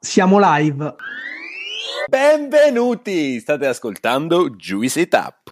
Siamo live. Benvenuti! State ascoltando Juicy Tap.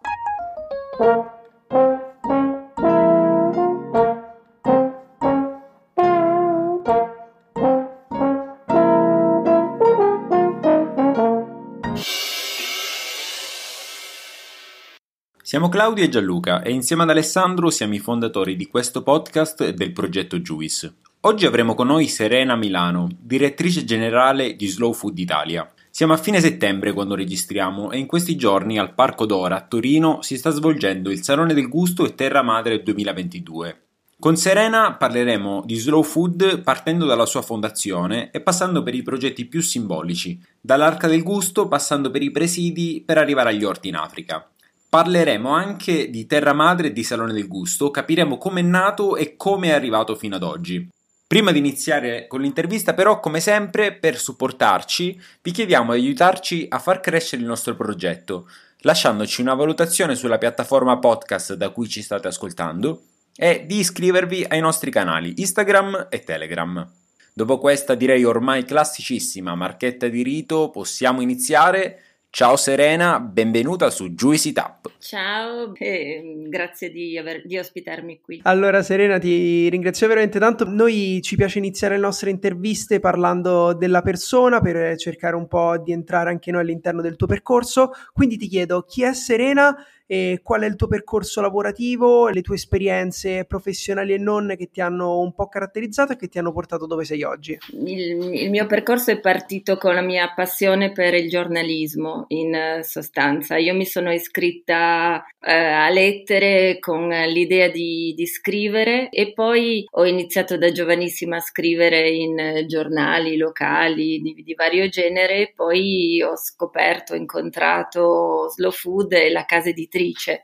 Siamo Claudio e Gianluca e insieme ad Alessandro siamo i fondatori di questo podcast e del progetto Juice. Oggi avremo con noi Serena Milano, direttrice generale di Slow Food Italia. Siamo a fine settembre quando registriamo e in questi giorni al Parco Dora a Torino si sta svolgendo il Salone del Gusto e Terra Madre 2022. Con Serena parleremo di slow food partendo dalla sua fondazione e passando per i progetti più simbolici, dall'Arca del Gusto passando per i presidi per arrivare agli orti in Africa. Parleremo anche di Terra Madre e di Salone del Gusto, capiremo come è nato e come è arrivato fino ad oggi. Prima di iniziare con l'intervista, però, come sempre, per supportarci, vi chiediamo di aiutarci a far crescere il nostro progetto, lasciandoci una valutazione sulla piattaforma podcast da cui ci state ascoltando e di iscrivervi ai nostri canali Instagram e Telegram. Dopo questa direi ormai classicissima marchetta di rito, possiamo iniziare Ciao Serena, benvenuta su Juicy Tap. Ciao, e grazie di, aver, di, ospitarmi qui. Allora Serena, ti ringrazio veramente tanto. Noi ci piace iniziare le nostre interviste parlando della persona per cercare un po' di entrare anche noi all'interno del tuo percorso. Quindi ti chiedo chi è Serena e qual è il tuo percorso lavorativo, le tue esperienze professionali e non che ti hanno un po' caratterizzato e che ti hanno portato dove sei oggi. Il, il mio percorso è partito con la mia passione per il giornalismo, in sostanza. Io mi sono iscritta eh, a lettere con l'idea di, di, scrivere e poi ho iniziato da giovanissima a scrivere in giornali locali di, di vario genere, poi ho scoperto, incontrato Slow Food e la casa editrice scrittrice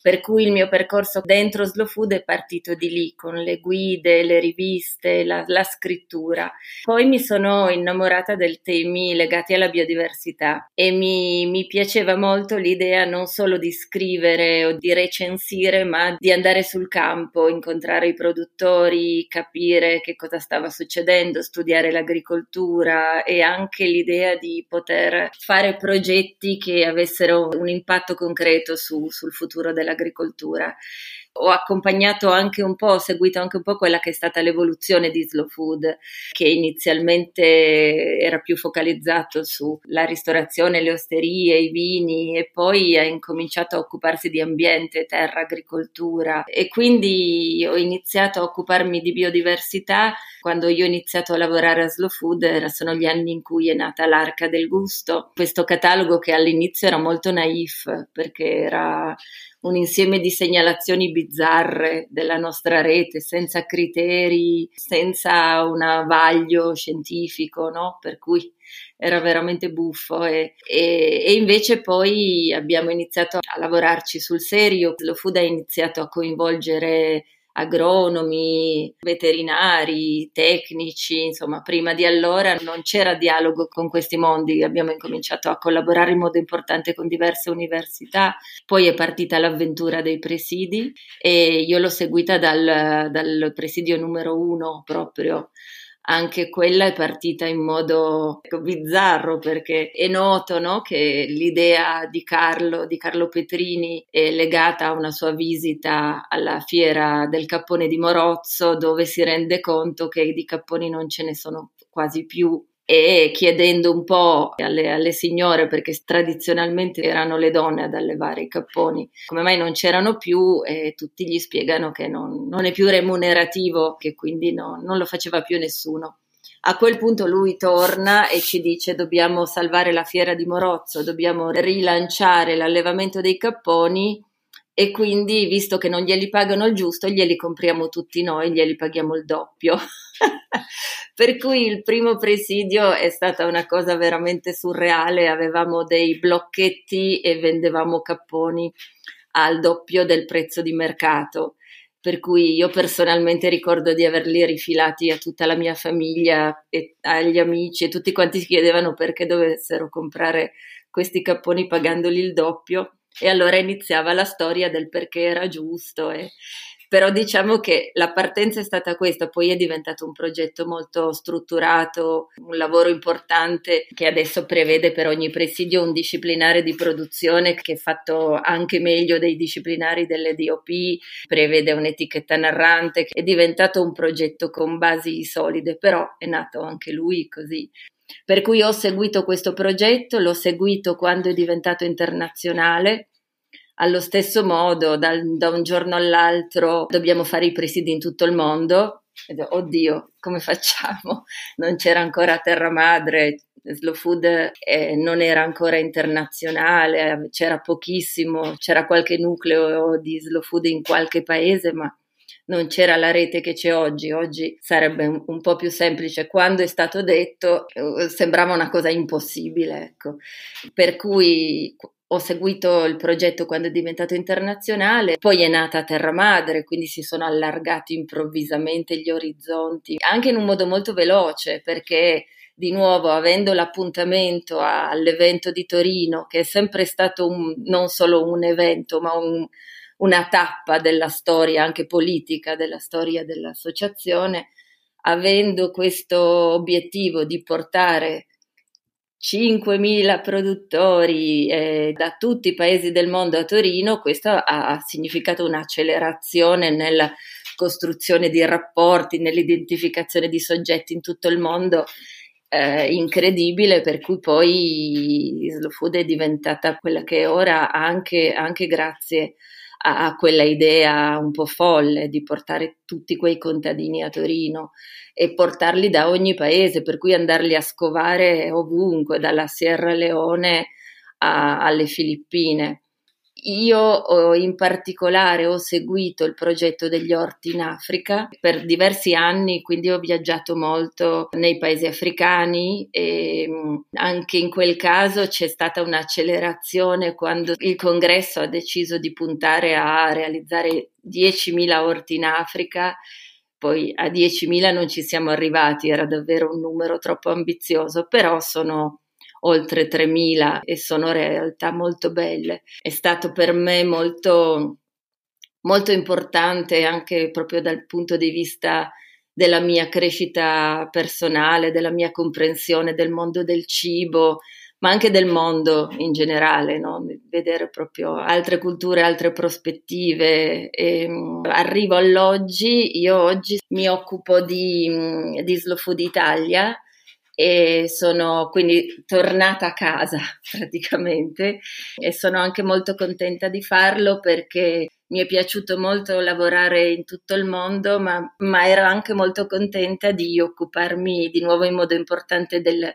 per cui il mio percorso dentro Slow Food è partito di lì, con le guide, le riviste, la, la scrittura. Poi mi sono innamorata dei temi legati alla biodiversità e mi, mi piaceva molto l'idea non solo di scrivere o di recensire, ma di andare sul campo, incontrare i produttori, capire che cosa stava succedendo, studiare l'agricoltura e anche l'idea di poter fare progetti che avessero un impatto concreto su, sul futuro della dell'agricoltura. Ho accompagnato anche un po', ho seguito anche un po' quella che è stata l'evoluzione di Slow Food, che inizialmente era più focalizzato sulla ristorazione, le osterie, i vini e poi ha incominciato a occuparsi di ambiente, terra, agricoltura. E quindi ho iniziato a occuparmi di biodiversità. Quando io ho iniziato a lavorare a Slow Food, sono gli anni in cui è nata l'Arca del Gusto, questo catalogo che all'inizio era molto naif perché era un insieme di segnalazioni bizzarre della nostra rete, senza criteri, senza un vaglio scientifico, no? Per cui era veramente buffo e, e, e, invece poi abbiamo iniziato a lavorarci sul serio, lo food ha iniziato a coinvolgere agronomi, veterinari, tecnici, insomma, prima di allora non c'era dialogo con questi mondi, abbiamo incominciato a collaborare in modo importante con diverse università, poi è partita l'avventura dei presidi e io l'ho seguita dal, dal presidio numero uno proprio anche quella è partita in modo ecco, bizzarro perché è noto no, che l'idea di Carlo, di Carlo Petrini è legata a una sua visita alla fiera del cappone di Morozzo dove si rende conto che di capponi non ce ne sono quasi più e chiedendo un po' alle, alle, signore, perché tradizionalmente erano le donne ad allevare i capponi, come mai non c'erano più e tutti gli spiegano che non, non è più remunerativo, che quindi no, non lo faceva più nessuno. A quel punto lui torna e ci dice dobbiamo salvare la fiera di Morozzo, dobbiamo rilanciare l'allevamento dei capponi e quindi visto che non glieli pagano il giusto, glieli compriamo tutti noi, glieli paghiamo il doppio. per cui il primo presidio è stata una cosa veramente surreale, avevamo dei blocchetti e vendevamo capponi al doppio del prezzo di mercato. Per cui io personalmente ricordo di averli rifilati a tutta la mia famiglia e agli amici e tutti quanti si chiedevano perché dovessero comprare questi capponi pagandoli il doppio e allora iniziava la storia del perché era giusto e Però diciamo che la partenza è stata questa, poi è diventato un progetto molto strutturato, un lavoro importante che adesso prevede per ogni presidio un disciplinare di produzione che è fatto anche meglio dei disciplinari delle DOP, prevede un'etichetta narrante, è diventato un progetto con basi solide, però è nato anche lui così. Per cui ho seguito questo progetto, l'ho seguito quando è diventato internazionale. Allo stesso modo, dal, da un giorno all'altro dobbiamo fare i presidi in tutto il mondo. Oddio, come facciamo? Non c'era ancora Terra Madre, Slow Food eh, non era ancora internazionale, c'era pochissimo, c'era qualche nucleo di Slow Food in qualche paese, ma non c'era la rete che c'è oggi, oggi sarebbe un, un po' più semplice. Quando è stato detto eh, sembrava una cosa impossibile, ecco. Per cui ho seguito il progetto quando è diventato internazionale, poi è nata Terra Madre, quindi si sono allargati improvvisamente gli orizzonti, anche in un modo molto veloce, perché di nuovo avendo l'appuntamento all'evento di Torino, che è sempre stato un, non solo un evento, ma un, una tappa della storia anche politica, della storia dell'associazione, avendo questo obiettivo di portare 5.000 produttori eh, da tutti i paesi del mondo a Torino, questo ha, significato un'accelerazione nella costruzione di rapporti, nell'identificazione di soggetti in tutto il mondo eh, incredibile, per cui poi Slow Food è diventata quella che è ora anche, anche grazie a a, quella idea un po' folle di portare tutti quei contadini a Torino e portarli da ogni paese, per cui andarli a scovare ovunque, dalla Sierra Leone a, alle Filippine. Io in particolare ho seguito il progetto degli orti in Africa per diversi anni, quindi ho viaggiato molto nei paesi africani e mm, anche in quel caso c'è stata un'accelerazione quando il congresso ha deciso di puntare a realizzare 10.000 orti in Africa. Poi a 10.000 non ci siamo arrivati, era davvero un numero troppo ambizioso, però sono oltre 3.000 e sono realtà molto belle. È stato per me molto, molto importante anche proprio dal punto di vista della mia crescita personale, della mia comprensione del mondo del cibo, ma anche del mondo in generale, no? vedere proprio altre culture, altre prospettive. E, um, arrivo all'oggi, io oggi mi occupo di, di Slow Food Italia, e sono quindi tornata a casa praticamente e sono anche molto contenta di farlo perché mi è piaciuto molto lavorare in tutto il mondo, ma, ma ero anche molto contenta di occuparmi di nuovo in modo importante del,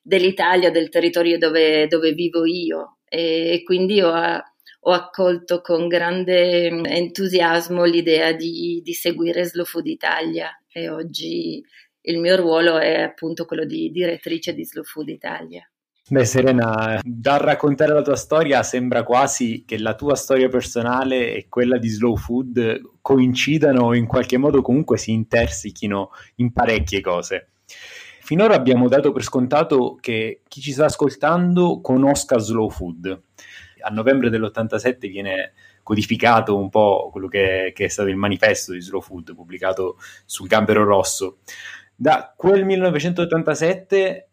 dell'Italia, del territorio dove, dove vivo io. E, e quindi ho, ho, accolto con grande entusiasmo l'idea di, di seguire Slow Food Italia e oggi il mio ruolo è appunto quello di direttrice di Slow Food Italia. Beh, Serena, dal raccontare la tua storia sembra quasi che la tua storia personale e quella di Slow Food coincidano o in qualche modo comunque si intersichino in parecchie cose. Finora abbiamo dato per scontato che chi ci sta ascoltando conosca Slow Food. A novembre dell'87 viene codificato un po' quello che, che è stato il manifesto di Slow Food pubblicato sul Gambero Rosso da quel 1987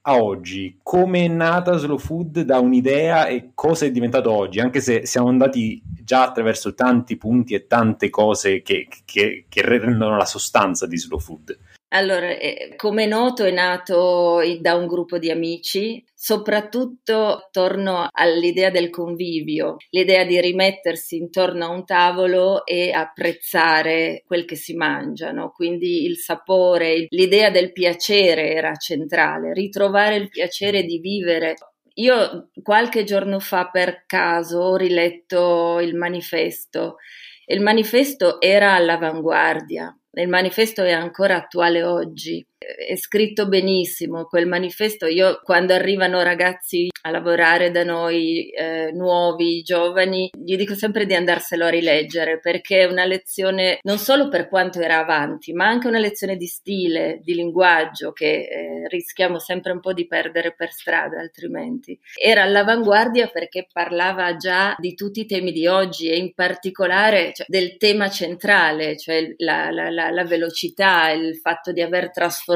a oggi, come è nata Slow Food da un'idea e cosa è diventato oggi, anche se siamo andati già attraverso tanti punti e tante cose che, che, che rendono la sostanza di Slow Food. Allora, eh, come è noto, è nato da un gruppo di amici, soprattutto attorno all'idea del convivio, l'idea di rimettersi intorno a un tavolo e apprezzare quel che si mangia, no? quindi il sapore, l'idea del piacere era centrale, ritrovare il piacere di vivere io qualche giorno fa per caso ho riletto il manifesto. Il manifesto era all'avanguardia, il manifesto è ancora attuale oggi. È scritto benissimo quel manifesto. Io quando arrivano ragazzi a lavorare da noi, eh, nuovi, giovani, gli dico sempre di andarselo a rileggere perché è una lezione non solo per quanto era avanti, ma anche una lezione di stile, di linguaggio che eh, rischiamo sempre un po' di perdere per strada altrimenti. Era all'avanguardia perché parlava già di tutti i temi di oggi e in particolare cioè, del tema centrale, cioè la, la, la, la velocità, il fatto di aver trasformato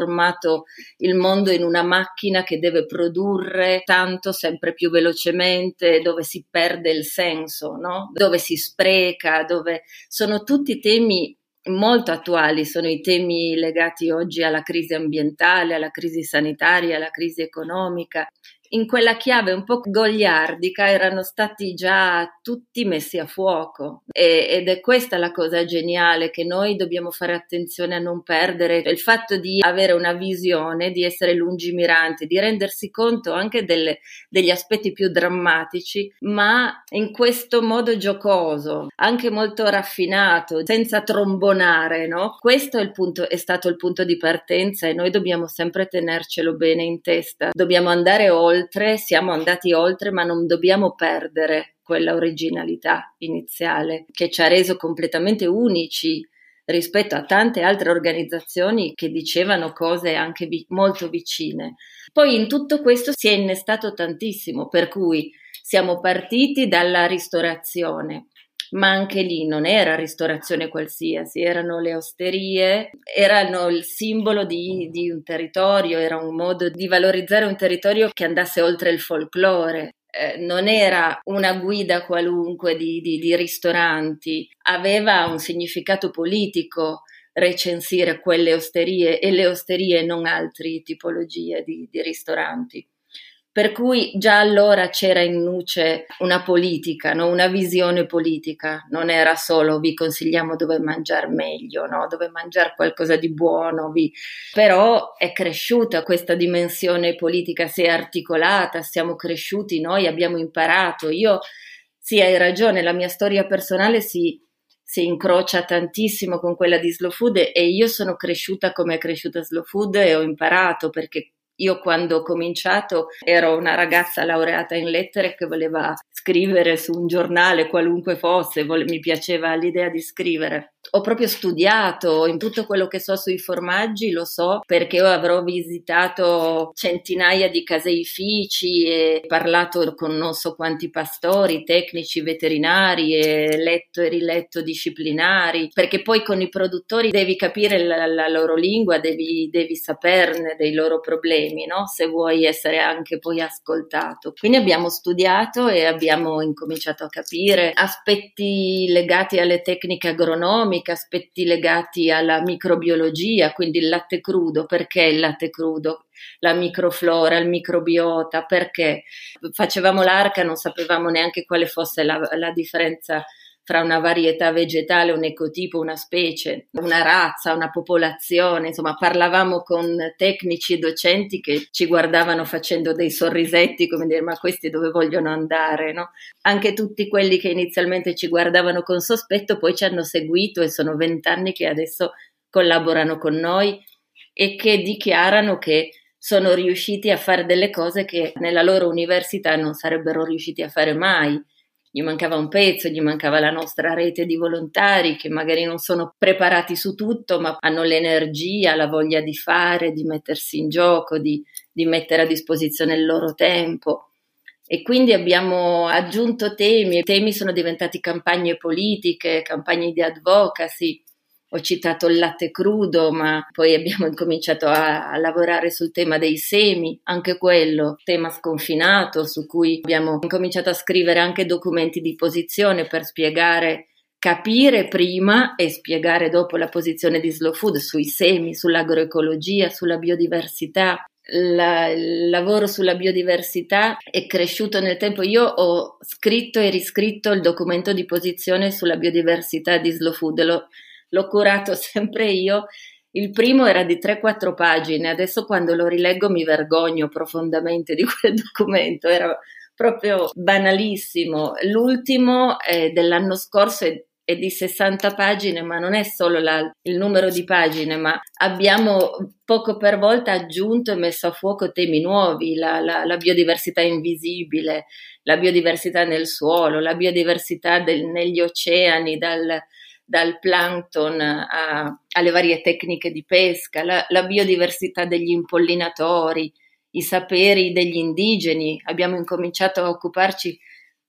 il mondo in una macchina che deve produrre tanto sempre più velocemente, dove si perde il senso, no? dove si spreca, dove sono tutti temi molto attuali, sono i temi legati oggi alla crisi ambientale, alla crisi sanitaria, alla crisi economica in quella chiave un po' gogliardica erano stati già tutti messi a fuoco e, ed è questa la cosa geniale che noi dobbiamo fare attenzione a non perdere, il fatto di avere una visione, di essere lungimiranti, di rendersi conto anche delle, degli aspetti più drammatici, ma in questo modo giocoso, anche molto raffinato, senza trombonare, no? Questo è, punto, è stato il punto di partenza e noi dobbiamo sempre tenercelo bene in testa, dobbiamo andare oltre oltre, siamo andati oltre, ma non dobbiamo perdere quella originalità iniziale che ci ha reso completamente unici rispetto a tante altre organizzazioni che dicevano cose anche vi- molto vicine. Poi in tutto questo si è innestato tantissimo, per cui siamo partiti dalla ristorazione, ma anche lì non era ristorazione qualsiasi, erano le osterie, erano il simbolo di, di un territorio, era un modo di valorizzare un territorio che andasse oltre il folklore. Eh, non era una guida qualunque di, di, di ristoranti, aveva un significato politico recensire quelle osterie e le osterie non altre tipologie di, di ristoranti. Per cui già allora c'era in Nuce una politica, no? una visione politica, non era solo vi consigliamo dove mangiare meglio, no? dove mangiare qualcosa di buono, vi... però è cresciuta questa dimensione politica, si è articolata, siamo cresciuti noi, abbiamo imparato. Io, sì, hai ragione, la mia storia personale si, si incrocia tantissimo con quella di Slow Food e io sono cresciuta come è cresciuta Slow Food e ho imparato perché io quando ho cominciato ero una ragazza laureata in lettere che voleva scrivere su un giornale qualunque fosse, mi piaceva l'idea di scrivere ho proprio studiato in tutto quello che so sui formaggi, lo so perché avrò visitato centinaia di caseifici e parlato con non so quanti pastori, tecnici, veterinari e letto e riletto disciplinari, perché poi con i produttori devi capire la, la loro lingua, devi, devi, saperne dei loro problemi, no? se vuoi essere anche poi ascoltato. Quindi abbiamo studiato e abbiamo incominciato a capire aspetti legati alle tecniche agronomiche economica, aspetti legati alla microbiologia, quindi il latte crudo, perché il latte crudo? La microflora, il microbiota, perché facevamo l'arca, non sapevamo neanche quale fosse la, la differenza fra una varietà vegetale, un ecotipo, una specie, una razza, una popolazione, insomma parlavamo con tecnici e docenti che ci guardavano facendo dei sorrisetti come dire ma questi dove vogliono andare, no? Anche tutti quelli che inizialmente ci guardavano con sospetto poi ci hanno seguito e sono vent'anni che adesso collaborano con noi e che dichiarano che sono riusciti a fare delle cose che nella loro università non sarebbero riusciti a fare mai gli mancava un pezzo, gli mancava la nostra rete di volontari che magari non sono preparati su tutto, ma hanno l'energia, la voglia di fare, di mettersi in gioco, di, di mettere a disposizione il loro tempo. E quindi abbiamo aggiunto temi, i temi sono diventati campagne politiche, campagne di advocacy, ho citato il latte crudo, ma poi abbiamo incominciato a, a, lavorare sul tema dei semi, anche quello, tema sconfinato, su cui abbiamo incominciato a scrivere anche documenti di posizione per spiegare, capire prima e spiegare dopo la posizione di Slow Food sui semi, sull'agroecologia, sulla biodiversità. La, il lavoro sulla biodiversità è cresciuto nel tempo. Io ho scritto e riscritto il documento di posizione sulla biodiversità di Slow Food. Lo, l'ho curato sempre io. Il primo era di 3-4 pagine, adesso quando lo rileggo mi vergogno profondamente di quel documento, era proprio banalissimo. L'ultimo eh, dell'anno scorso è è di 60 pagine, ma non è solo la, il numero di pagine, ma abbiamo poco per volta aggiunto e messo a fuoco temi nuovi, la, la, la biodiversità invisibile, la biodiversità nel suolo, la biodiversità del, negli oceani, dal, dal plankton a, alle varie tecniche di pesca, la, la biodiversità degli impollinatori, i saperi degli indigeni. Abbiamo incominciato a occuparci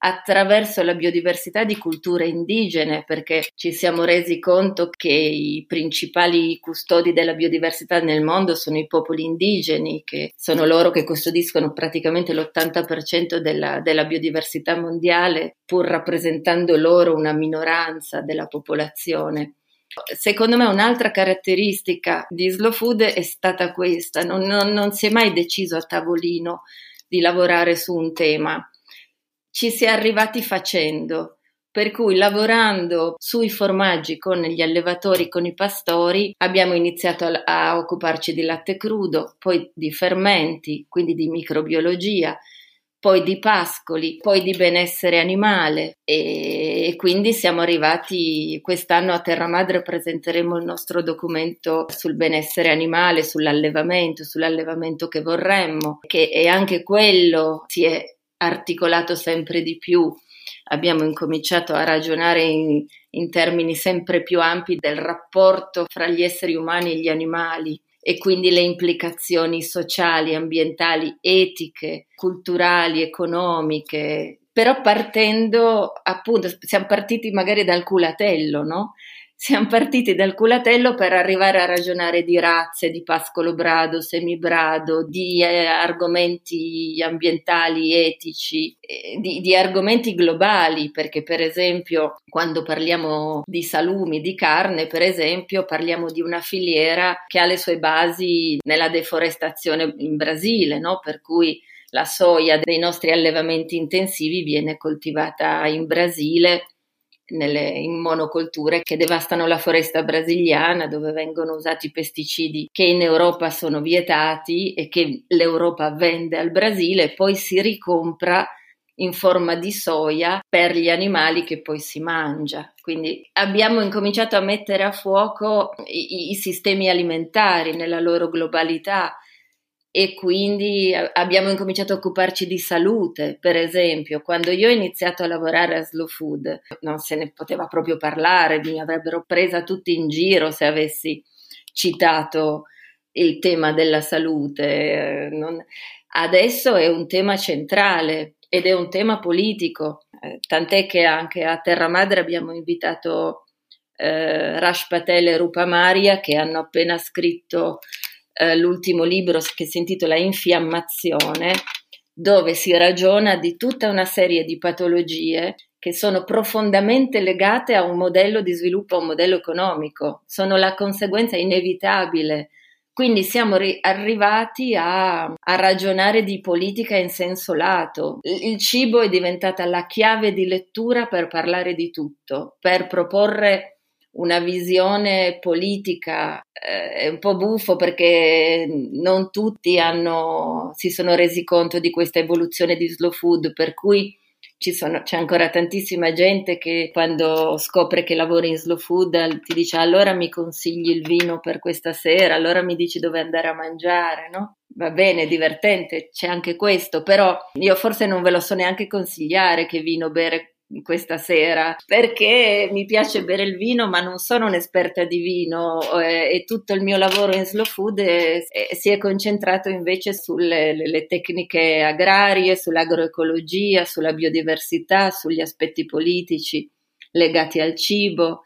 attraverso la biodiversità di culture indigene, perché ci siamo resi conto che i principali custodi della biodiversità nel mondo sono i popoli indigeni, che sono loro che custodiscono praticamente l'80% della, della biodiversità mondiale, pur rappresentando loro una minoranza della popolazione. Secondo me un'altra caratteristica di Slow Food è stata questa, non, non, non si è mai deciso a tavolino di lavorare su un tema ci si è arrivati facendo. Per cui lavorando sui formaggi con gli allevatori, con i pastori, abbiamo iniziato a, a occuparci di latte crudo, poi di fermenti, quindi di microbiologia, poi di pascoli, poi di benessere animale e, e, quindi siamo arrivati quest'anno a Terra Madre presenteremo il nostro documento sul benessere animale, sull'allevamento, sull'allevamento che vorremmo, che è anche quello si è articolato sempre di più, abbiamo incominciato a ragionare in, in termini sempre più ampi del rapporto fra gli esseri umani e gli animali e quindi le implicazioni sociali, ambientali, etiche, culturali, economiche, però partendo appunto, siamo partiti magari dal culatello, no? Siamo partiti dal culatello per arrivare a ragionare di razze, di pascolo brado, semibrado, di eh, argomenti ambientali, etici, eh, di, di, argomenti globali, perché per esempio quando parliamo di salumi, di carne, per esempio parliamo di una filiera che ha le sue basi nella deforestazione in Brasile, no? per cui la soia dei nostri allevamenti intensivi viene coltivata in Brasile nelle, in monocolture che devastano la foresta brasiliana dove vengono usati pesticidi che in Europa sono vietati e che l'Europa vende al Brasile e poi si ricompra in forma di soia per gli animali che poi si mangia. Quindi abbiamo incominciato a mettere a fuoco i, i sistemi alimentari nella loro globalità e quindi abbiamo incominciato a occuparci di salute, per esempio. Quando io ho iniziato a lavorare a Slow Food non se ne poteva proprio parlare, mi avrebbero presa tutti in giro se avessi citato il tema della salute. Non... Adesso è un tema centrale ed è un tema politico, eh, tant'è che anche a Terra Madre abbiamo invitato eh, Rash Patel e Rupa Maria che hanno appena scritto eh, l'ultimo libro che si intitola Infiammazione, dove si ragiona di tutta una serie di patologie che sono profondamente legate a un modello di sviluppo, a un modello economico, sono la conseguenza inevitabile. Quindi siamo ri- arrivati a, a, ragionare di politica in senso lato. Il cibo è diventata la chiave di lettura per parlare di tutto, per proporre una visione politica eh, è un po' buffo perché non tutti hanno, si sono resi conto di questa evoluzione di slow food, per cui sono, c'è ancora tantissima gente che quando scopre che lavori in slow food ti dice allora mi consigli il vino per questa sera, allora mi dici dove andare a mangiare, no? Va bene, divertente, c'è anche questo, però io forse non ve lo so neanche consigliare che vino bere questa sera perché mi piace bere il vino ma non sono un'esperta di vino eh, e tutto il mio lavoro in slow food è, è, si è concentrato invece sulle tecniche agrarie, sull'agroecologia, sulla biodiversità, sugli aspetti politici legati al cibo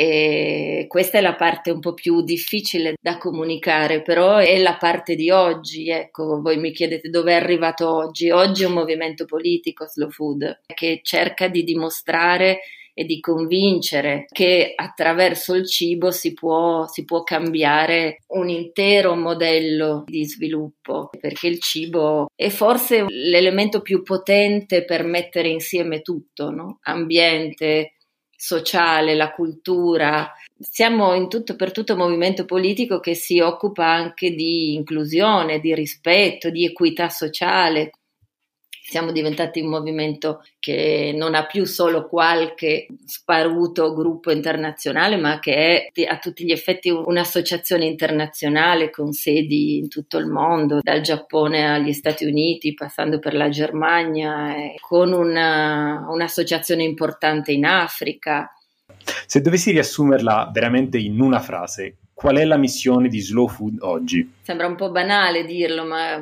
e questa è la parte un po' più difficile da comunicare, però è la parte di oggi. Ecco, voi mi chiedete dove è arrivato oggi. Oggi è un movimento politico, Slow Food, che cerca di dimostrare e di convincere che attraverso il cibo si può, si può cambiare un intero modello di sviluppo, perché il cibo è forse l'elemento più potente per mettere insieme tutto, no? ambiente, sociale, la cultura. Siamo in tutto per tutto un movimento politico che si occupa anche di inclusione, di rispetto, di equità sociale. Siamo diventati un movimento che non ha più solo qualche sparuto gruppo internazionale, ma che è a tutti gli effetti un'associazione internazionale con sedi in tutto il mondo, dal Giappone agli Stati Uniti, passando per la Germania, con una, un'associazione importante in Africa. Se dovessi riassumerla veramente in una frase, qual è la missione di Slow Food oggi? Sembra un po' banale dirlo, ma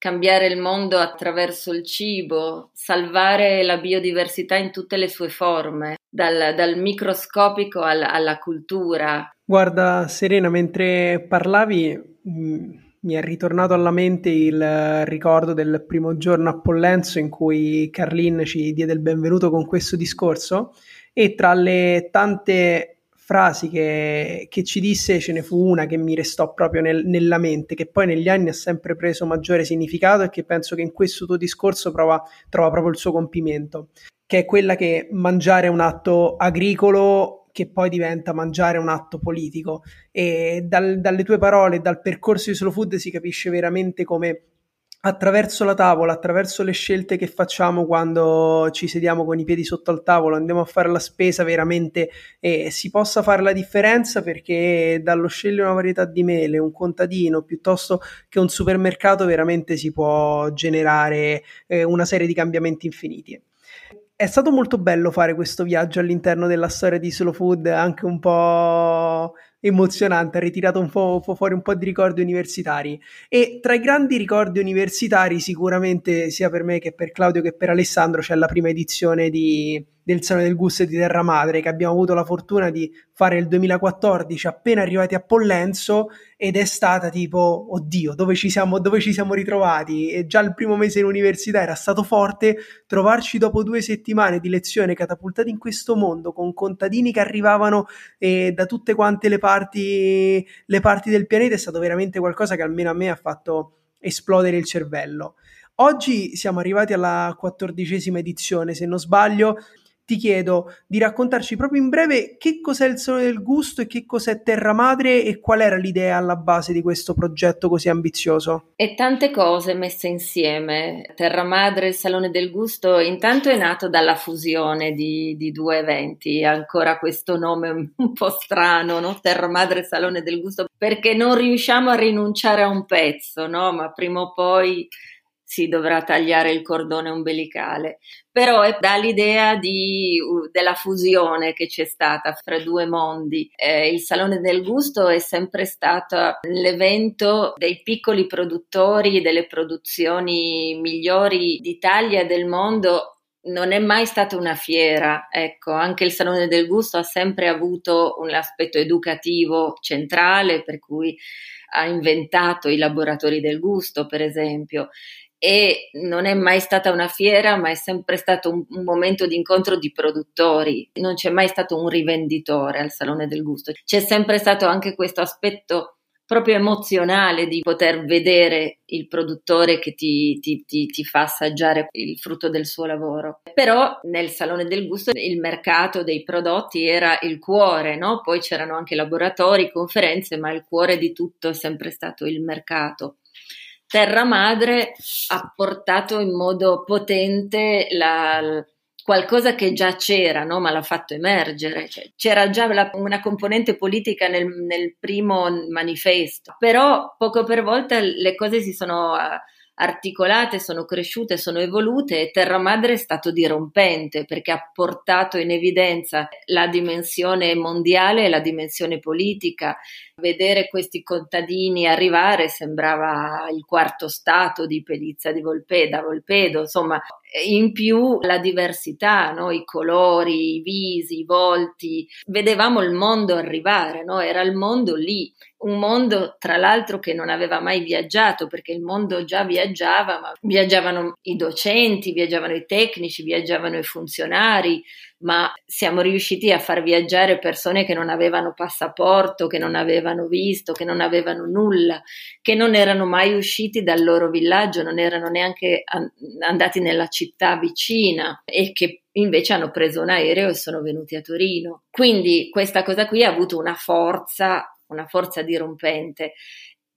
cambiare il mondo attraverso il cibo, salvare la biodiversità in tutte le sue forme, dal, dal microscopico alla, alla, cultura. Guarda, Serena, mentre parlavi mm, mi è ritornato alla mente il ricordo del primo giorno a Pollenzo in cui Carlin ci diede il benvenuto con questo discorso e tra le tante frasi che, che, ci disse ce ne fu una che mi restò proprio nel, nella mente, che poi negli anni ha sempre preso maggiore significato e che penso che in questo tuo discorso prova, trova proprio il suo compimento, che è quella che mangiare è un atto agricolo che poi diventa mangiare un atto politico. E dal, dalle tue parole, dal percorso di Slow Food si capisce veramente come attraverso la tavola, attraverso le scelte che facciamo quando ci sediamo con i piedi sotto al tavolo, andiamo a fare la spesa veramente eh, si possa fare la differenza perché dallo scegliere una varietà di mele, un contadino piuttosto che un supermercato veramente si può generare eh, una serie di cambiamenti infiniti. È stato molto bello fare questo viaggio all'interno della storia di Slow Food, anche un po' emozionante, ha ritirato un po', fuori un po' di ricordi universitari. E tra i grandi ricordi universitari sicuramente sia per me che per Claudio che per Alessandro c'è la prima edizione di del Salone del Gusto di Terra Madre che abbiamo avuto la fortuna di fare il 2014 appena arrivati a Pollenzo ed è stata tipo oddio dove ci siamo, dove ci siamo ritrovati e già il primo mese in università era stato forte trovarci dopo due settimane di lezione catapultati in questo mondo con contadini che arrivavano eh, da tutte quante le parti, le parti del pianeta è stato veramente qualcosa che almeno a me ha fatto esplodere il cervello. Oggi siamo arrivati alla quattordicesima edizione, se non sbaglio, ti chiedo di raccontarci proprio in breve che cos'è il Salone del Gusto e che cos'è Terra Madre e qual era l'idea alla base di questo progetto così ambizioso. E tante cose messe insieme. Terra Madre e il Salone del Gusto intanto è nato dalla fusione di, di due eventi, ancora questo nome un po' strano, no? Terra Madre e Salone del Gusto, perché non riusciamo a rinunciare a un pezzo, no? Ma prima o poi si dovrà tagliare il cordone ombelicale. Però è dall'idea di, della fusione che c'è stata fra due mondi. Eh, il Salone del Gusto è sempre stato l'evento dei piccoli produttori, delle produzioni migliori d'Italia e del mondo non è mai stata una fiera, ecco, anche il Salone del Gusto ha sempre avuto un aspetto educativo centrale, per cui ha inventato i laboratori del gusto, per esempio, e non è mai stata una fiera, ma è sempre stato un, un, momento di incontro di produttori. Non c'è mai stato un rivenditore al Salone del Gusto. C'è sempre stato anche questo aspetto proprio emozionale di poter vedere il produttore che ti, ti, ti, ti, fa assaggiare il frutto del suo lavoro. Però nel Salone del Gusto il mercato dei prodotti era il cuore, no? Poi c'erano anche laboratori, conferenze, ma il cuore di tutto è sempre stato il mercato. Terra Madre ha portato in modo potente la, qualcosa che già c'era, no? ma l'ha fatto emergere. Cioè, c'era già la, una componente politica nel, nel, primo manifesto, però poco per volta le cose si sono articolate, sono cresciute, sono evolute e Terra Madre è stato dirompente perché ha portato in evidenza la dimensione mondiale e la dimensione politica. Vedere questi contadini arrivare sembrava il quarto stato di Pelizza di Volpeda, Volpedo, insomma, in più la diversità, no? i colori, i visi, i volti, vedevamo il mondo arrivare, no? era il mondo lì un mondo tra l'altro che non aveva mai viaggiato perché il mondo già viaggiava, ma viaggiavano i docenti, viaggiavano i tecnici, viaggiavano i funzionari, ma siamo riusciti a far viaggiare persone che non avevano passaporto, che non avevano visto, che non avevano nulla, che non erano mai usciti dal loro villaggio, non erano neanche andati nella città vicina e che invece hanno preso un aereo e sono venuti a Torino. Quindi questa cosa qui ha avuto una forza una forza dirompente.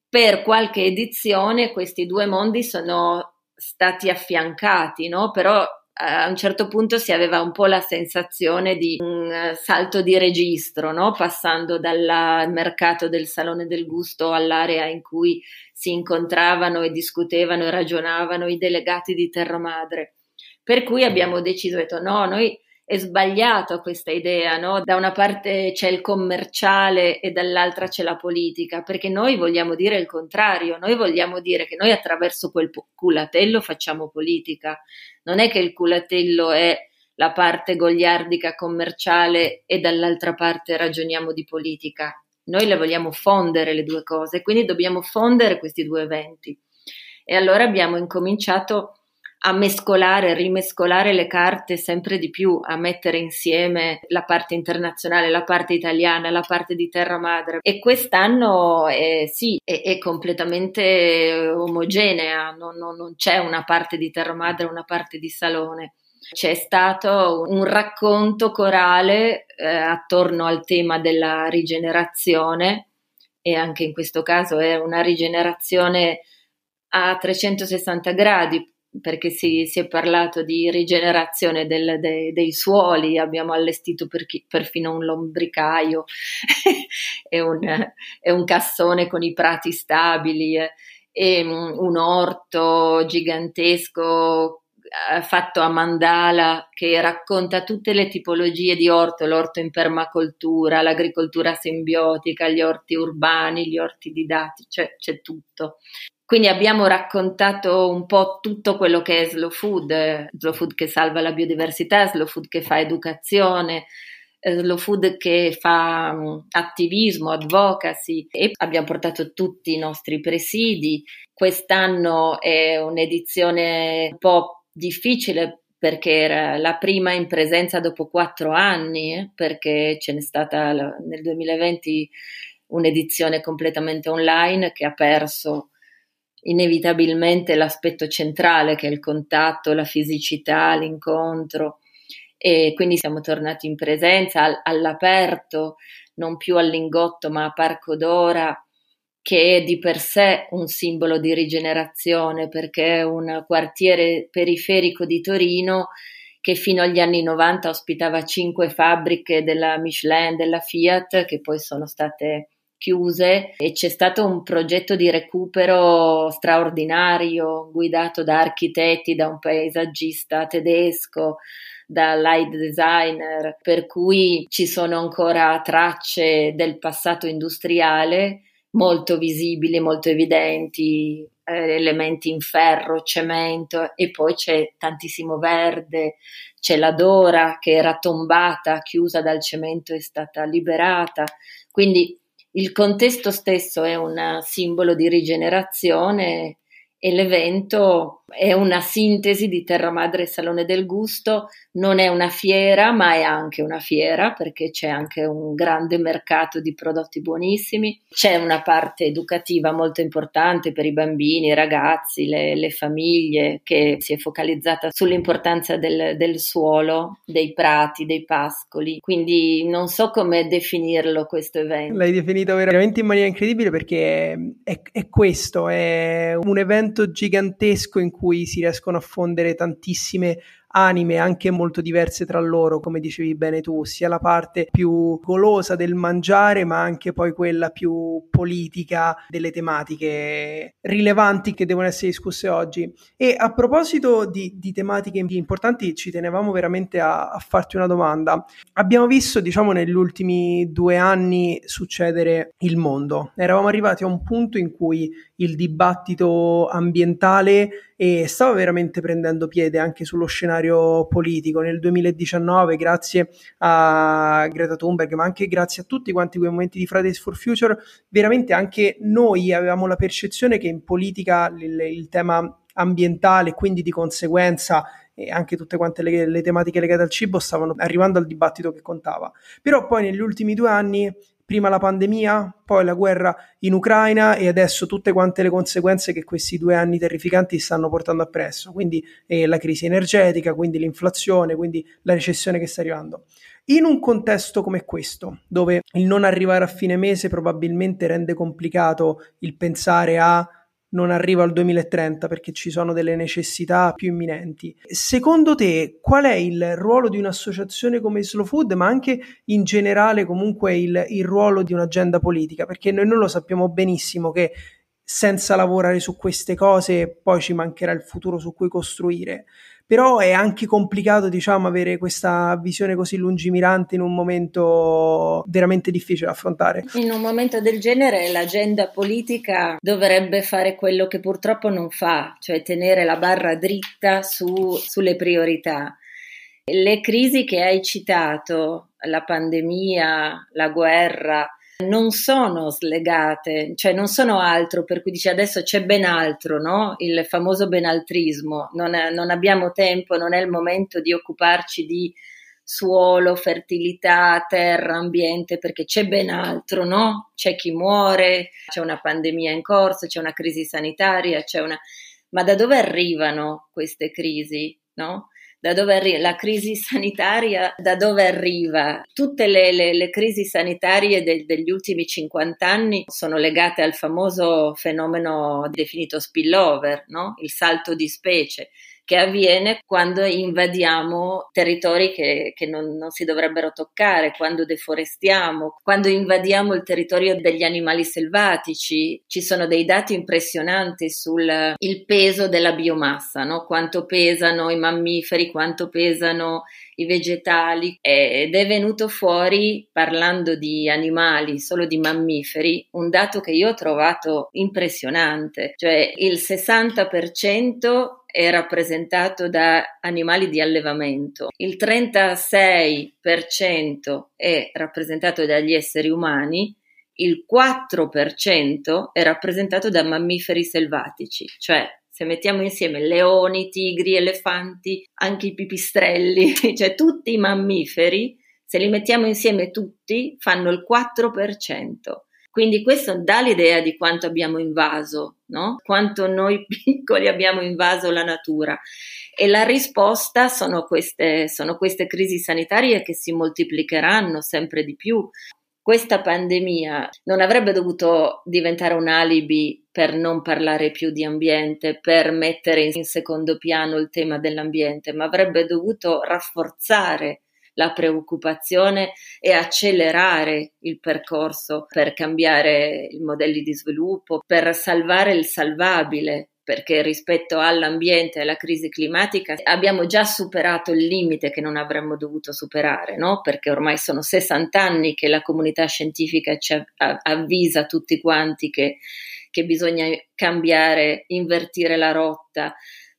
Per qualche edizione questi due mondi sono stati affiancati, no? Però a un certo punto si aveva un po' la sensazione di un eh, salto di registro, no? passando dal mercato del salone del gusto all'area in cui si incontravano e discutevano e ragionavano i delegati di Terra Madre. Per cui abbiamo deciso, detto no, noi è sbagliato questa idea, no? Da una parte c'è il commerciale e dall'altra c'è la politica, perché noi vogliamo dire il contrario, noi vogliamo dire che noi attraverso quel culatello facciamo politica. Non è che il culatello è la parte goliardica commerciale e dall'altra parte ragioniamo di politica. Noi le vogliamo fondere le due cose, quindi dobbiamo fondere questi due eventi. E allora abbiamo incominciato a mescolare, rimescolare le carte sempre di più, a mettere insieme la parte internazionale, la parte italiana, la parte di terra madre. E quest'anno eh, sì, è, è, completamente omogenea, non, non, non c'è una parte di terra madre una parte di salone c'è stato un racconto corale eh, attorno al tema della rigenerazione e anche in questo caso è una rigenerazione a 360 gradi perché si, si, è parlato di rigenerazione del, de, dei suoli, abbiamo allestito per chi, perfino un lombricaio e, un, e, un, cassone con i prati stabili e un orto gigantesco eh, fatto a mandala che racconta tutte le tipologie di orto, l'orto in permacoltura, l'agricoltura simbiotica, gli orti urbani, gli orti didati, cioè c'è tutto. Quindi abbiamo raccontato un po' tutto quello che è slow food, slow food che salva la biodiversità, slow food che fa educazione, slow food che fa mm, attivismo, advocacy e abbiamo portato tutti i nostri presidi. Quest'anno è un'edizione un po' difficile perché era la prima in presenza dopo quattro anni, eh, perché ce n'è stata nel 2020 un'edizione completamente online che ha perso inevitabilmente l'aspetto centrale che è il contatto, la fisicità, l'incontro. E quindi siamo tornati in presenza all'aperto, non più al lingotto ma a Parco d'Ora che è di per sé un simbolo di rigenerazione perché è un quartiere periferico di Torino che fino agli anni 90 ospitava cinque fabbriche della Michelin, della Fiat, che poi sono state chiuse e c'è stato un progetto di recupero straordinario guidato da architetti, da un paesaggista tedesco, da light designer, per cui ci sono ancora tracce del passato industriale molto visibili, molto evidenti, eh, elementi in ferro, cemento e poi c'è tantissimo verde, c'è la Dora che era tombata, chiusa dal cemento, è stata liberata. Quindi il contesto stesso è un simbolo di rigenerazione e l'evento è una sintesi di Terra Madre e Salone del Gusto, non è una fiera, ma è anche una fiera perché c'è anche un grande mercato di prodotti buonissimi, c'è una parte educativa molto importante per i bambini, i ragazzi, le, le famiglie che si è focalizzata sull'importanza del, del suolo, dei prati, dei pascoli, quindi non so come definirlo questo evento. L'hai definito veramente in maniera incredibile perché è, è questo, è un evento gigantesco in cui si riescono a fondere tantissime anime anche molto diverse tra loro, come dicevi bene tu, sia la parte più golosa del mangiare, ma anche poi quella più politica delle tematiche rilevanti che devono essere discusse oggi. E a proposito di, di tematiche importanti, ci tenevamo veramente a, a farti una domanda. Abbiamo visto, diciamo, negli ultimi due anni succedere il mondo. Eravamo arrivati a un punto in cui il dibattito ambientale e stava veramente prendendo piede anche sullo scenario politico. Nel 2019, grazie a Greta Thunberg, ma anche grazie a tutti quanti quei momenti di Fridays for Future, veramente anche noi avevamo la percezione che in politica il, il tema ambientale, quindi di conseguenza e anche tutte quante le, le, tematiche legate al cibo stavano arrivando al dibattito che contava. Però poi negli ultimi due anni prima la pandemia, poi la guerra in Ucraina e adesso tutte quante le conseguenze che questi due anni terrificanti stanno portando appresso, quindi eh, la crisi energetica, quindi l'inflazione, quindi la recessione che sta arrivando. In un contesto come questo, dove il non arrivare a fine mese probabilmente rende complicato il pensare a non arriva al 2030 perché ci sono delle necessità più imminenti. Secondo te qual è il ruolo di un'associazione come Slow Food, ma anche in generale comunque il, il ruolo di un'agenda politica? Perché noi non lo sappiamo benissimo che senza lavorare su queste cose poi ci mancherà il futuro su cui costruire però è anche complicato, diciamo, avere questa visione così lungimirante in un momento veramente difficile da affrontare. In un momento del genere l'agenda politica dovrebbe fare quello che purtroppo non fa, cioè tenere la barra dritta su, sulle priorità. Le crisi che hai citato, la pandemia, la guerra, non sono slegate, cioè non sono altro, per cui dice adesso c'è ben altro, no? il famoso benaltrismo, non, è, non abbiamo tempo, non è il momento di occuparci di suolo, fertilità, terra, ambiente, perché c'è ben altro, no? C'è chi muore, c'è una pandemia in corso, c'è una crisi sanitaria, c'è una... Ma da dove arrivano queste crisi, no? Da dove arriva la crisi sanitaria, da dove arriva. Tutte le, le, le crisi sanitarie de, degli ultimi 50 anni sono legate al famoso fenomeno definito spillover, no? il salto di specie che avviene quando invadiamo territori che, che non, non, si dovrebbero toccare, quando deforestiamo, quando invadiamo il territorio degli animali selvatici. Ci sono dei dati impressionanti sul peso della biomassa, no? quanto pesano i mammiferi, quanto pesano i vegetali ed è venuto fuori parlando di animali, solo di mammiferi, un dato che io ho trovato impressionante, cioè il 60% è rappresentato da animali di allevamento, il 36% è rappresentato dagli esseri umani, il 4% è rappresentato da mammiferi selvatici, cioè se mettiamo insieme leoni, tigri, elefanti, anche i pipistrelli, cioè tutti i mammiferi, se li mettiamo insieme tutti fanno il 4%. Quindi questo dà l'idea di quanto abbiamo invaso, no? quanto noi piccoli abbiamo invaso la natura. E la risposta sono queste, sono queste crisi sanitarie che si moltiplicheranno sempre di più. Questa pandemia non avrebbe dovuto diventare un alibi per non parlare più di ambiente, per mettere in secondo piano il tema dell'ambiente, ma avrebbe dovuto rafforzare la preoccupazione e accelerare il percorso per cambiare i modelli di sviluppo, per salvare il salvabile, perché rispetto all'ambiente e alla crisi climatica abbiamo già superato il limite che non avremmo dovuto superare, no? perché ormai sono 60 anni che la comunità scientifica ci avvisa tutti quanti che, che bisogna cambiare, invertire la rotta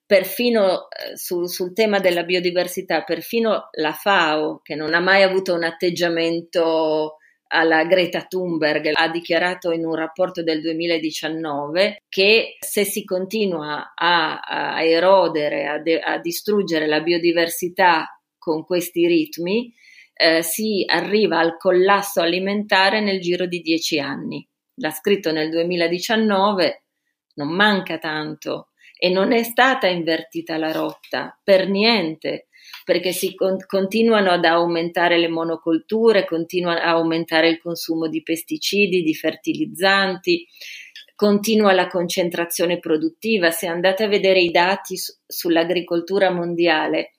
perfino eh, su, sul tema della biodiversità, perfino la FAO, che non ha mai avuto un atteggiamento alla Greta Thunberg, ha dichiarato in un rapporto del 2019 che se si continua a, a erodere, a, de, a, distruggere la biodiversità con questi ritmi, eh, si arriva al collasso alimentare nel giro di dieci anni. L'ha scritto nel 2019, non manca tanto, e non è stata invertita la rotta per niente perché si con- continuano ad aumentare le monocolture, continua a aumentare il consumo di pesticidi, di fertilizzanti, continua la concentrazione produttiva. Se andate a vedere i dati su- sull'agricoltura mondiale,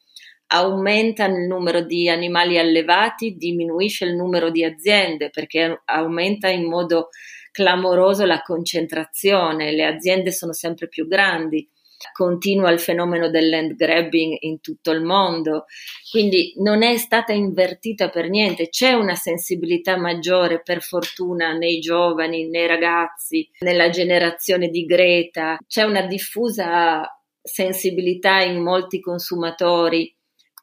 aumenta il numero di animali allevati, diminuisce il numero di aziende perché aumenta in modo clamoroso la concentrazione, le aziende sono sempre più grandi continua il fenomeno del land grabbing in tutto il mondo, quindi non è stata invertita per niente, c'è una sensibilità maggiore per fortuna nei giovani, nei ragazzi, nella generazione di Greta, c'è una diffusa sensibilità in molti consumatori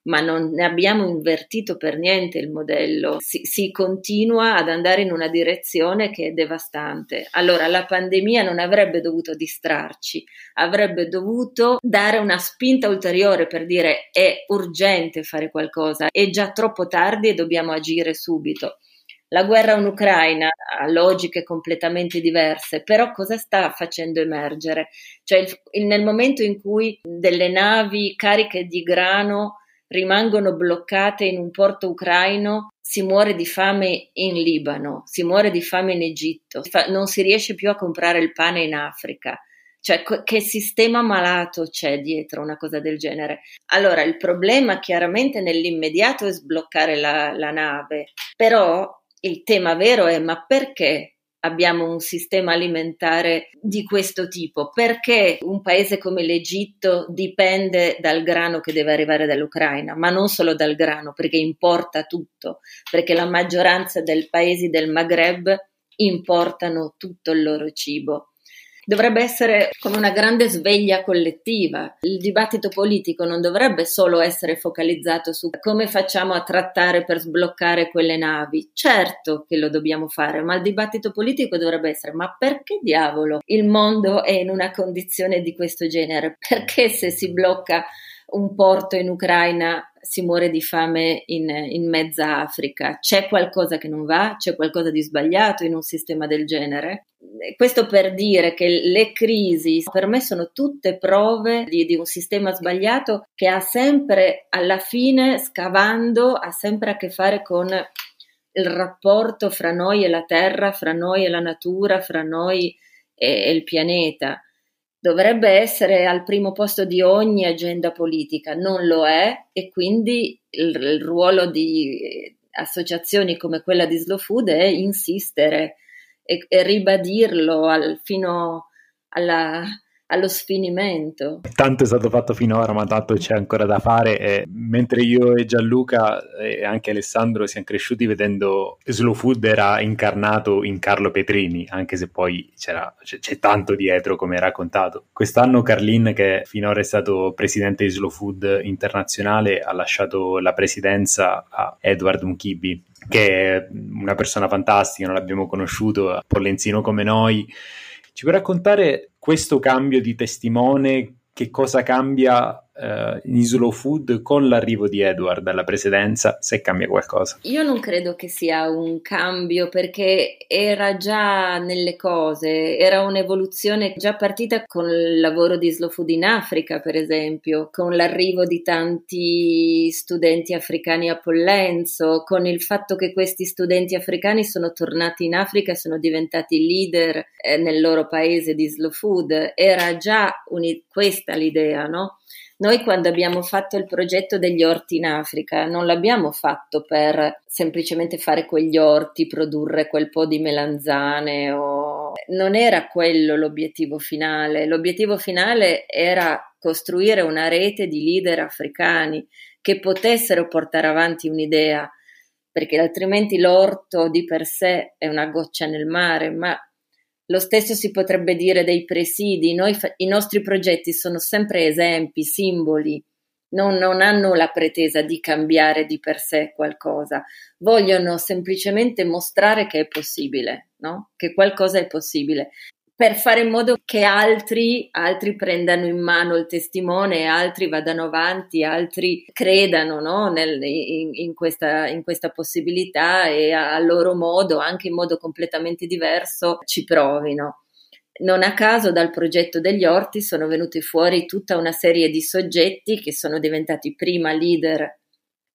ma non ne abbiamo invertito per niente il modello. Si, si, continua ad andare in una direzione che è devastante. Allora, la pandemia non avrebbe dovuto distrarci, avrebbe dovuto dare una spinta ulteriore per dire è urgente fare qualcosa, è già troppo tardi e dobbiamo agire subito. La guerra in Ucraina ha logiche completamente diverse, però cosa sta facendo emergere? Cioè, il, nel momento in cui delle navi cariche di grano rimangono bloccate in un porto ucraino, si muore di fame in Libano, si muore di fame in Egitto, non si riesce più a comprare il pane in Africa. Cioè, che sistema malato c'è dietro una cosa del genere? Allora, il problema chiaramente nell'immediato è sbloccare la, la nave, però il tema vero è ma perché abbiamo un sistema alimentare di questo tipo? Perché un paese come l'Egitto dipende dal grano che deve arrivare dall'Ucraina, ma non solo dal grano, perché importa tutto, perché la maggioranza dei paesi del Maghreb importano tutto il loro cibo. Dovrebbe essere come una grande sveglia collettiva. Il dibattito politico non dovrebbe solo essere focalizzato su come facciamo a trattare per sbloccare quelle navi. Certo che lo dobbiamo fare, ma il dibattito politico dovrebbe essere ma perché diavolo il mondo è in una condizione di questo genere? Perché se si blocca un porto in Ucraina si muore di fame in, in, mezza Africa. C'è qualcosa che non va? C'è qualcosa di sbagliato in un sistema del genere? Questo per dire che le crisi per me sono tutte prove di, di un sistema sbagliato che ha sempre alla fine, scavando, ha sempre a che fare con il rapporto fra noi e la terra, fra noi e la natura, fra noi e, e il pianeta dovrebbe essere al primo posto di ogni agenda politica, non lo è e quindi il, il ruolo di associazioni come quella di Slow Food è insistere e, e ribadirlo al, fino alla, allo sfinimento. Tanto è stato fatto finora, ma tanto c'è ancora da fare. E mentre io e Gianluca e anche Alessandro siamo cresciuti vedendo Slow Food era incarnato in Carlo Petrini, anche se poi c'è, c'è, tanto dietro come raccontato. Quest'anno Carlin, che finora è stato presidente di Slow Food internazionale, ha lasciato la presidenza a Edward Mkibi, che è una persona fantastica, non l'abbiamo conosciuto, Pollenzino come noi. Ci puoi raccontare questo cambio di testimone, che cosa cambia uh, in Slow Food con l'arrivo di Edward alla presidenza, se cambia qualcosa? Io non credo che sia un cambio perché era già nelle cose, era un'evoluzione già partita con il lavoro di Slow Food in Africa, per esempio, con l'arrivo di tanti studenti africani a Pollenzo, con il fatto che questi studenti africani sono tornati in Africa e sono diventati leader eh, nel loro paese di Slow Food. Era già uni- questa l'idea, no? Noi quando abbiamo fatto il progetto degli orti in Africa non l'abbiamo fatto per semplicemente fare quegli orti, produrre quel po' di melanzane o... non era quello l'obiettivo finale. L'obiettivo finale era costruire una rete di leader africani che potessero portare avanti un'idea, perché altrimenti l'orto di per sé è una goccia nel mare, ma lo stesso si potrebbe dire dei presidi. Noi, I nostri progetti sono sempre esempi, simboli, non, non, hanno la pretesa di cambiare di per sé qualcosa, vogliono semplicemente mostrare che è possibile, no? che qualcosa è possibile per fare in modo che altri, altri prendano in mano il testimone, altri vadano avanti, altri credano no? Nel, in, in, questa, in, questa, possibilità e a, a loro modo, anche in modo completamente diverso, ci provino. Non a caso dal progetto degli orti sono venuti fuori tutta una serie di soggetti che sono diventati prima leader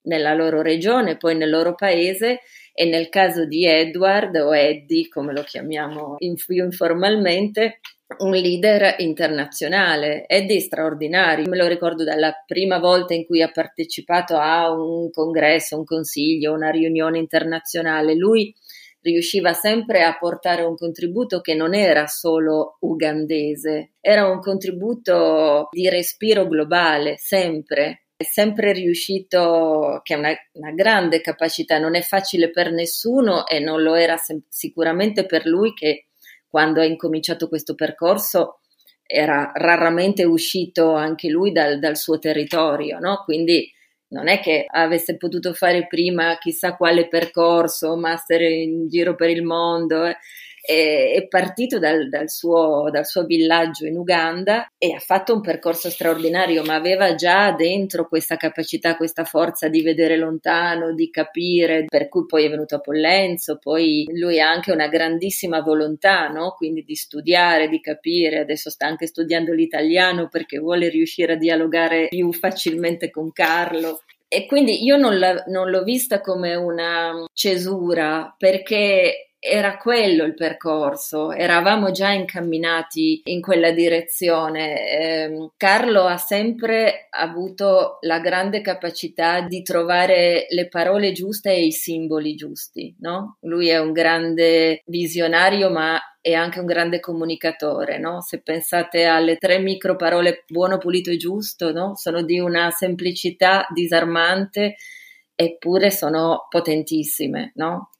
nella loro regione, poi nel loro paese e nel caso di Edward o Eddie, come lo chiamiamo in, più informalmente, un leader internazionale. Eddie è straordinario, me lo ricordo dalla prima volta in cui ha partecipato a un congresso, un consiglio, una riunione internazionale. Lui riusciva sempre a portare un contributo che non era solo ugandese, era un contributo di respiro globale, sempre è sempre riuscito, che è una, una, grande capacità, non è facile per nessuno e non lo era sem- sicuramente per lui che quando ha incominciato questo percorso era raramente uscito anche lui dal, dal suo territorio, no? Quindi non è che avesse potuto fare prima chissà quale percorso, master in giro per il mondo. Eh è partito dal, dal, suo, dal, suo, villaggio in Uganda e ha fatto un percorso straordinario, ma aveva già dentro questa capacità, questa forza di vedere lontano, di capire, per cui poi è venuto a Pollenzo, poi lui ha anche una grandissima volontà, no? quindi di studiare, di capire, adesso sta anche studiando l'italiano perché vuole riuscire a dialogare più facilmente con Carlo. E quindi io non, la, non l'ho vista come una cesura perché era quello il percorso, eravamo già incamminati in quella direzione. Eh, Carlo ha sempre avuto la grande capacità di trovare le parole giuste e i simboli giusti, no? Lui è un grande visionario, ma è anche un grande comunicatore, no? Se pensate alle tre micro parole buono, pulito e giusto, no? Sono di una semplicità disarmante eppure sono potentissime, no?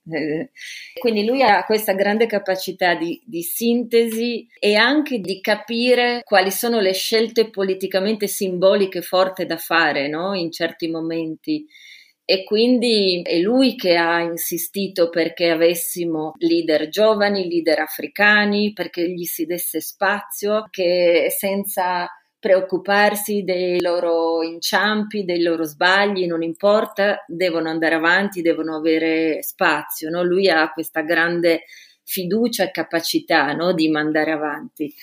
Quindi lui ha questa grande capacità di, di, sintesi e anche di capire quali sono le scelte politicamente simboliche forti da fare no? in certi momenti. E quindi è lui che ha insistito perché avessimo leader giovani, leader africani, perché gli si desse spazio, che senza preoccuparsi dei loro inciampi, dei loro sbagli, non importa, devono andare avanti, devono avere spazio. No? Lui ha questa grande fiducia e capacità no? di mandare avanti.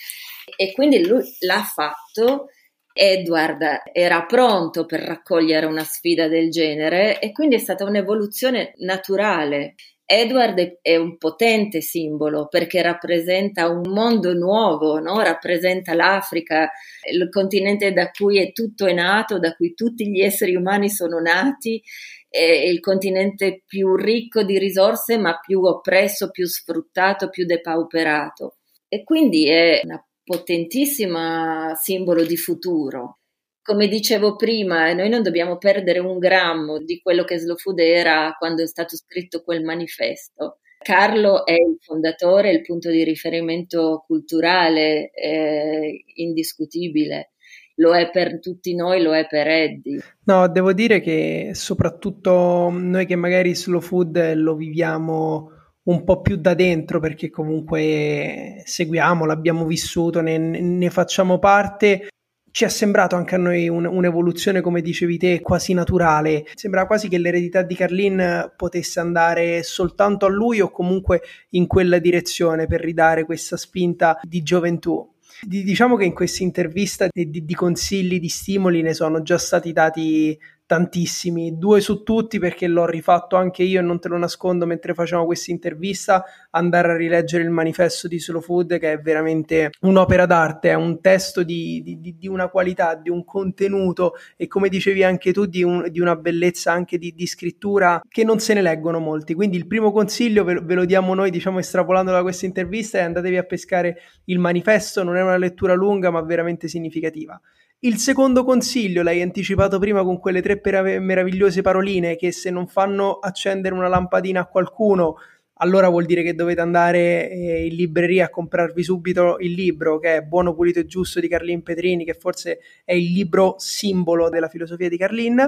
E quindi lui l'ha fatto. Edward era pronto per raccogliere una sfida del genere e quindi è stata un'evoluzione naturale. Edward è un potente simbolo perché rappresenta un mondo nuovo, no? rappresenta l'Africa, il continente da cui è tutto è nato, da cui tutti gli esseri umani sono nati, è il continente più ricco di risorse ma più oppresso, più sfruttato, più depauperato. E quindi è una potentissima simbolo di futuro come dicevo prima, noi non dobbiamo perdere un grammo di quello che Slow Food era quando è stato scritto quel manifesto. Carlo è il fondatore, il punto di riferimento culturale eh, indiscutibile. Lo è per tutti noi, lo è per Eddie. No, devo dire che soprattutto noi che magari Slow Food lo viviamo un po' più da dentro perché comunque seguiamo, l'abbiamo vissuto, ne, ne facciamo parte ci è sembrato anche a noi un, un'evoluzione, come dicevi te, quasi naturale. Sembra quasi che l'eredità di Carlin potesse andare soltanto a lui o comunque in quella direzione per ridare questa spinta di gioventù. Diciamo che in questa intervista di, di, consigli, di stimoli ne sono già stati dati tantissimi, due su tutti perché l'ho rifatto anche io e non te lo nascondo mentre facevamo questa intervista, andare a rileggere il manifesto di Slow Food che è veramente un'opera d'arte, è un testo di, di, di una qualità, di un contenuto e come dicevi anche tu di, un, di una bellezza anche di, scrittura che non se ne leggono molti, quindi il primo consiglio ve, ve lo diamo noi diciamo estrapolando da questa intervista è andatevi a pescare il manifesto, non è una lettura lunga ma veramente significativa. Il secondo consiglio l'hai anticipato prima con quelle tre perav- meravigliose paroline che se non fanno accendere una lampadina a qualcuno, allora vuol dire che dovete andare eh, in libreria a comprarvi subito il libro che è Buono, Pulito e Giusto di Carlin Petrini, che forse è il libro simbolo della filosofia di Carlin.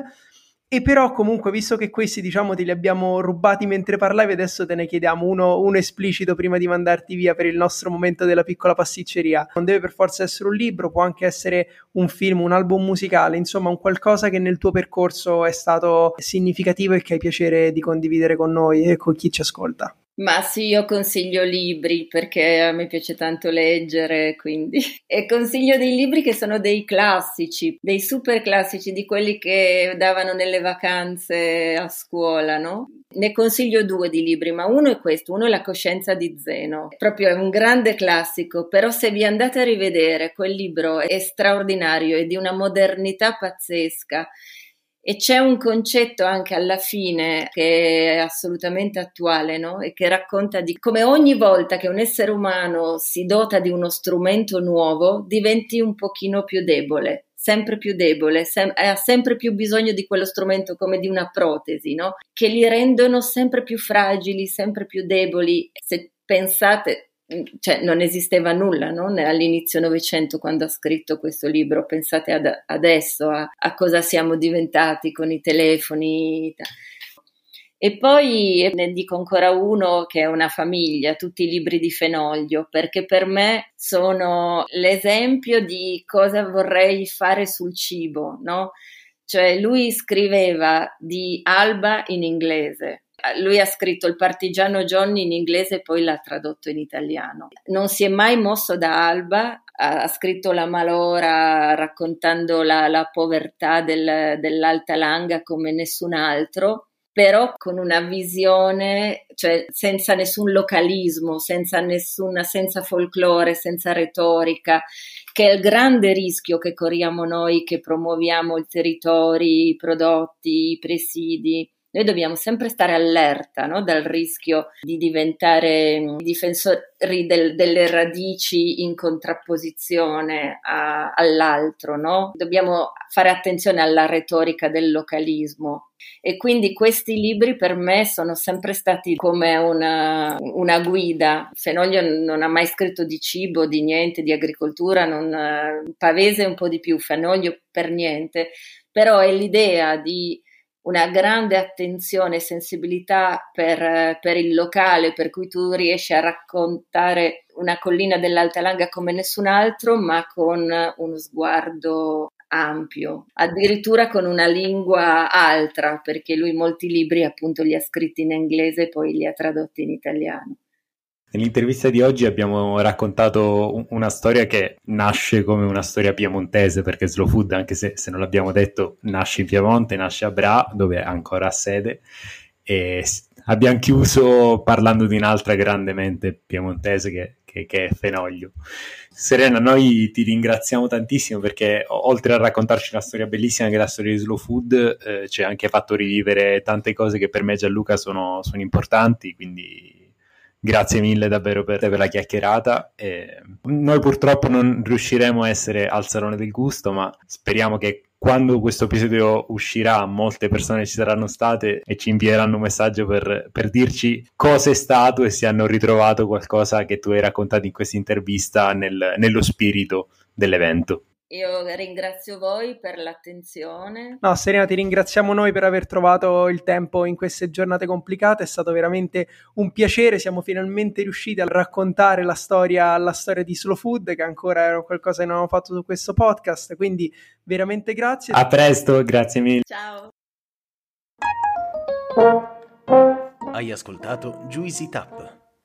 E però comunque, visto che questi diciamo te li abbiamo rubati mentre parlavi, adesso te ne chiediamo uno, uno, esplicito prima di mandarti via per il nostro momento della piccola pasticceria. Non deve per forza essere un libro, può anche essere un film, un album musicale, insomma un qualcosa che nel tuo percorso è stato significativo e che hai piacere di condividere con noi e con chi ci ascolta. Ma sì, io consiglio libri perché a me piace tanto leggere, quindi. E consiglio dei libri che sono dei classici, dei super classici, di quelli che davano nelle vacanze a scuola, no? Ne consiglio due di libri, ma uno è questo, uno è La coscienza di Zeno. Proprio è un grande classico, però se vi andate a rivedere, quel libro è straordinario, è di una modernità pazzesca e c'è un concetto anche alla fine che è assolutamente attuale, no? E che racconta di come ogni volta che un essere umano si dota di uno strumento nuovo diventi un pochino più debole, sempre più debole, sem- ha sempre più bisogno di quello strumento come di una protesi, no? Che li rendono sempre più fragili, sempre più deboli. Se pensate, cioè, non esisteva nulla no? all'inizio Novecento quando ha scritto questo libro. Pensate ad, adesso a, a, cosa siamo diventati con i telefoni. E poi ne dico ancora uno che è una famiglia, tutti i libri di Fenoglio, perché per me sono l'esempio di cosa vorrei fare sul cibo, no? Cioè lui scriveva di alba in inglese, lui ha scritto il partigiano Johnny in inglese e poi l'ha tradotto in italiano. Non si è mai mosso da Alba, ha scritto La malora raccontando la, la povertà del, dell'Alta Langa come nessun altro però con una visione, cioè senza nessun localismo, senza nessuna, senza folklore, senza retorica, che è il grande rischio che corriamo noi che promuoviamo i territori, i prodotti, i presidi noi dobbiamo sempre stare allerta no? dal rischio di diventare mm, difensori del, delle radici in contrapposizione a, all'altro, no? dobbiamo fare attenzione alla retorica del localismo. E quindi questi libri per me sono sempre stati come una, una guida. Fenoglio non ha mai scritto di cibo, di niente, di agricoltura, non, Pavese un po' di più, Fenoglio per niente, però è l'idea di una grande attenzione e sensibilità per, per, il locale, per cui tu riesci a raccontare una collina dell'Alta Langa come nessun altro, ma con uno sguardo ampio, addirittura con una lingua altra, perché lui molti libri appunto li ha scritti in inglese e poi li ha tradotti in italiano. Nell'intervista di oggi abbiamo raccontato una storia che nasce come una storia piemontese, perché Slow Food, anche se, se non l'abbiamo detto, nasce in Piemonte, nasce a Bra, dove ancora ha sede, e abbiamo chiuso parlando di un'altra grandemente piemontese che, che, che, è Fenoglio. Serena, noi ti ringraziamo tantissimo perché oltre a raccontarci una storia bellissima che è la storia di Slow Food, eh, ci hai anche fatto rivivere tante cose che per me e Gianluca sono, sono importanti, quindi Grazie mille davvero per, per la chiacchierata. E noi purtroppo non riusciremo a essere al Salone del Gusto, ma speriamo che quando questo episodio uscirà molte persone ci saranno state e ci invieranno un messaggio per, per dirci cosa è stato e se hanno ritrovato qualcosa che tu hai raccontato in questa intervista nel, nello spirito dell'evento. Io ringrazio voi per l'attenzione. No, Serena, ti ringraziamo noi per aver trovato il tempo in queste giornate complicate. È stato veramente un piacere. Siamo finalmente riusciti a raccontare la storia, la storia di Slow Food, che ancora era qualcosa che non avevo fatto su questo podcast. Quindi, veramente grazie. A presto, grazie mille. Ciao. Hai ascoltato Juicy Tap.